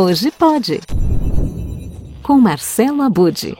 Hoje pode. Com Marcelo Abude.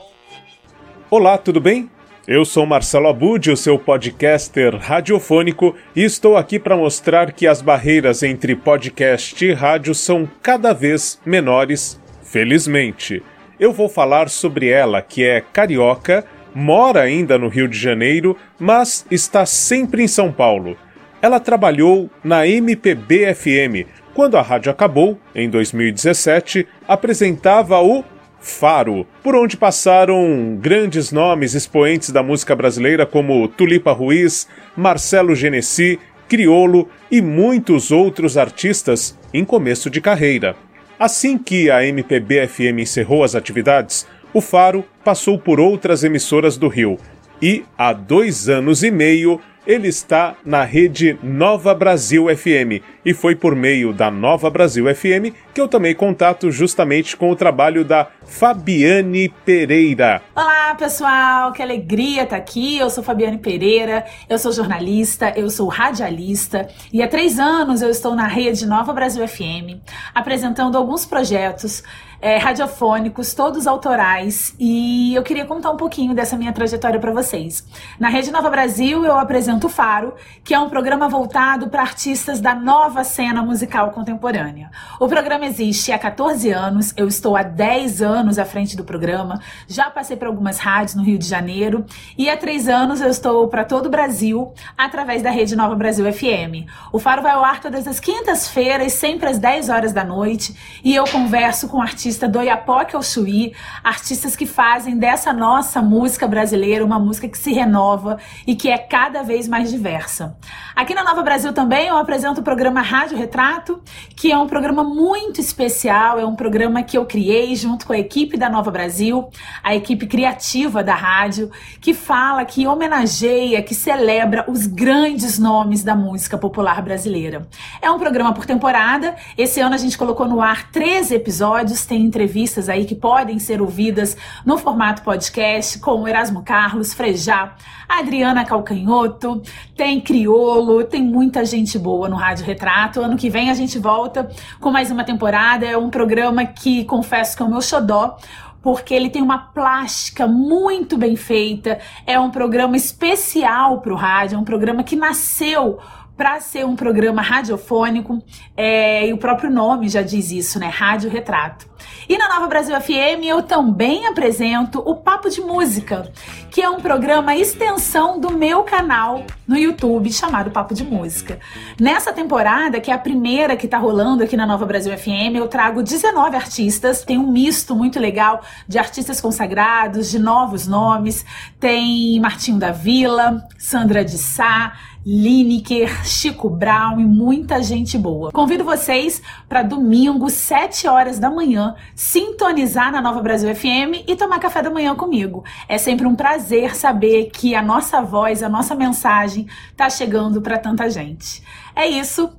Olá, tudo bem? Eu sou Marcelo Abude, o seu podcaster radiofônico, e estou aqui para mostrar que as barreiras entre podcast e rádio são cada vez menores, felizmente. Eu vou falar sobre ela, que é carioca, mora ainda no Rio de Janeiro, mas está sempre em São Paulo. Ela trabalhou na MPB FM. Quando a rádio acabou, em 2017, apresentava o Faro, por onde passaram grandes nomes expoentes da música brasileira como Tulipa Ruiz, Marcelo Genesi, Criolo e muitos outros artistas em começo de carreira. Assim que a MPB FM encerrou as atividades, o Faro passou por outras emissoras do Rio e, há dois anos e meio, ele está na rede Nova Brasil FM e foi por meio da Nova Brasil FM que eu tomei contato justamente com o trabalho da Fabiane Pereira. Olá, pessoal, que alegria estar aqui. Eu sou Fabiane Pereira, eu sou jornalista, eu sou radialista. E há três anos eu estou na rede Nova Brasil FM apresentando alguns projetos é, radiofônicos, todos autorais, e eu queria contar um pouquinho dessa minha trajetória para vocês. Na Rede Nova Brasil, eu apresento o Faro, que é um programa voltado para artistas da nova cena musical contemporânea. O programa existe há 14 anos, eu estou há 10 anos à frente do programa, já passei por algumas rádios no Rio de Janeiro, e há 3 anos eu estou para todo o Brasil através da Rede Nova Brasil FM. O Faro vai ao ar todas as quintas-feiras, sempre às 10 horas da noite, e eu converso com artistas artista do Iapoque ao Chuí, artistas que fazem dessa nossa música brasileira uma música que se renova e que é cada vez mais diversa. Aqui na Nova Brasil também eu apresento o programa Rádio Retrato, que é um programa muito especial, é um programa que eu criei junto com a equipe da Nova Brasil, a equipe criativa da rádio, que fala, que homenageia, que celebra os grandes nomes da música popular brasileira. É um programa por temporada, esse ano a gente colocou no ar 13 episódios, tem entrevistas aí que podem ser ouvidas no formato podcast com Erasmo Carlos, Frejá, Adriana Calcanhoto, tem Criolo, tem muita gente boa no Rádio Retrato. Ano que vem a gente volta com mais uma temporada. É um programa que confesso que é o meu xodó porque ele tem uma plástica muito bem feita. É um programa especial para o rádio, é um programa que nasceu para ser um programa radiofônico, é, e o próprio nome já diz isso, né? Rádio Retrato. E na Nova Brasil FM eu também apresento o Papo de Música, que é um programa extensão do meu canal no YouTube chamado Papo de Música. Nessa temporada, que é a primeira que tá rolando aqui na Nova Brasil FM, eu trago 19 artistas, tem um misto muito legal de artistas consagrados, de novos nomes, tem Martinho da Vila, Sandra de Sá, Lineker, Chico Brown e muita gente boa. Convido vocês para domingo, 7 horas da manhã, sintonizar na Nova Brasil FM e tomar café da manhã comigo. É sempre um prazer saber que a nossa voz, a nossa mensagem está chegando para tanta gente. É isso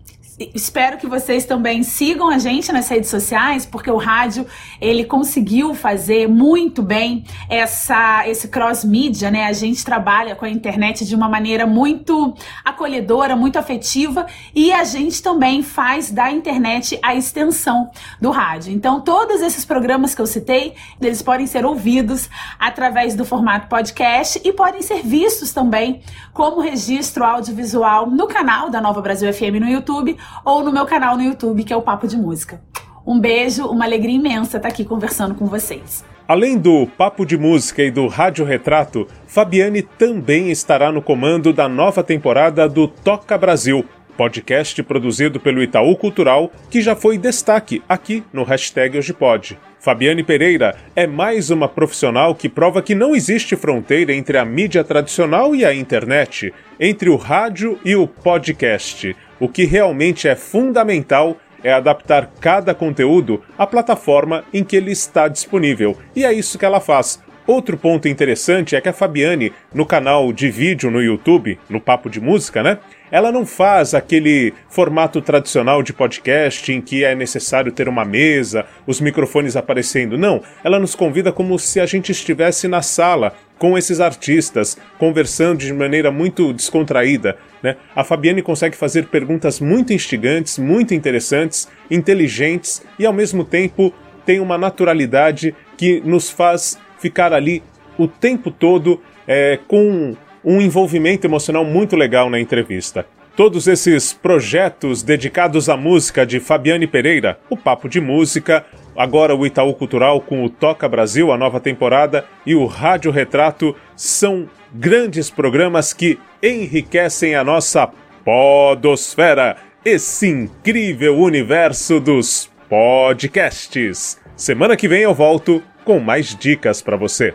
espero que vocês também sigam a gente nas redes sociais, porque o rádio ele conseguiu fazer muito bem essa esse cross mídia, né? A gente trabalha com a internet de uma maneira muito acolhedora, muito afetiva e a gente também faz da internet a extensão do rádio. Então, todos esses programas que eu citei, eles podem ser ouvidos através do formato podcast e podem ser vistos também como registro audiovisual no canal da Nova Brasil FM no YouTube ou no meu canal no YouTube, que é o Papo de Música. Um beijo, uma alegria imensa estar aqui conversando com vocês. Além do Papo de Música e do Rádio Retrato, Fabiane também estará no comando da nova temporada do Toca Brasil, podcast produzido pelo Itaú Cultural, que já foi destaque aqui no hashtag Hoje Pode. Fabiane Pereira é mais uma profissional que prova que não existe fronteira entre a mídia tradicional e a internet, entre o rádio e o podcast. O que realmente é fundamental é adaptar cada conteúdo à plataforma em que ele está disponível. E é isso que ela faz. Outro ponto interessante é que a Fabiane, no canal de vídeo no YouTube, no Papo de Música, né? Ela não faz aquele formato tradicional de podcast em que é necessário ter uma mesa, os microfones aparecendo. Não, ela nos convida como se a gente estivesse na sala, com esses artistas, conversando de maneira muito descontraída. Né? A Fabiane consegue fazer perguntas muito instigantes, muito interessantes, inteligentes e ao mesmo tempo tem uma naturalidade que nos faz ficar ali o tempo todo é, com um envolvimento emocional muito legal na entrevista. Todos esses projetos dedicados à música de Fabiane Pereira, o Papo de Música, agora o Itaú Cultural com o Toca Brasil, a nova temporada, e o Rádio Retrato são grandes programas que enriquecem a nossa podosfera, esse incrível universo dos podcasts. Semana que vem eu volto com mais dicas para você.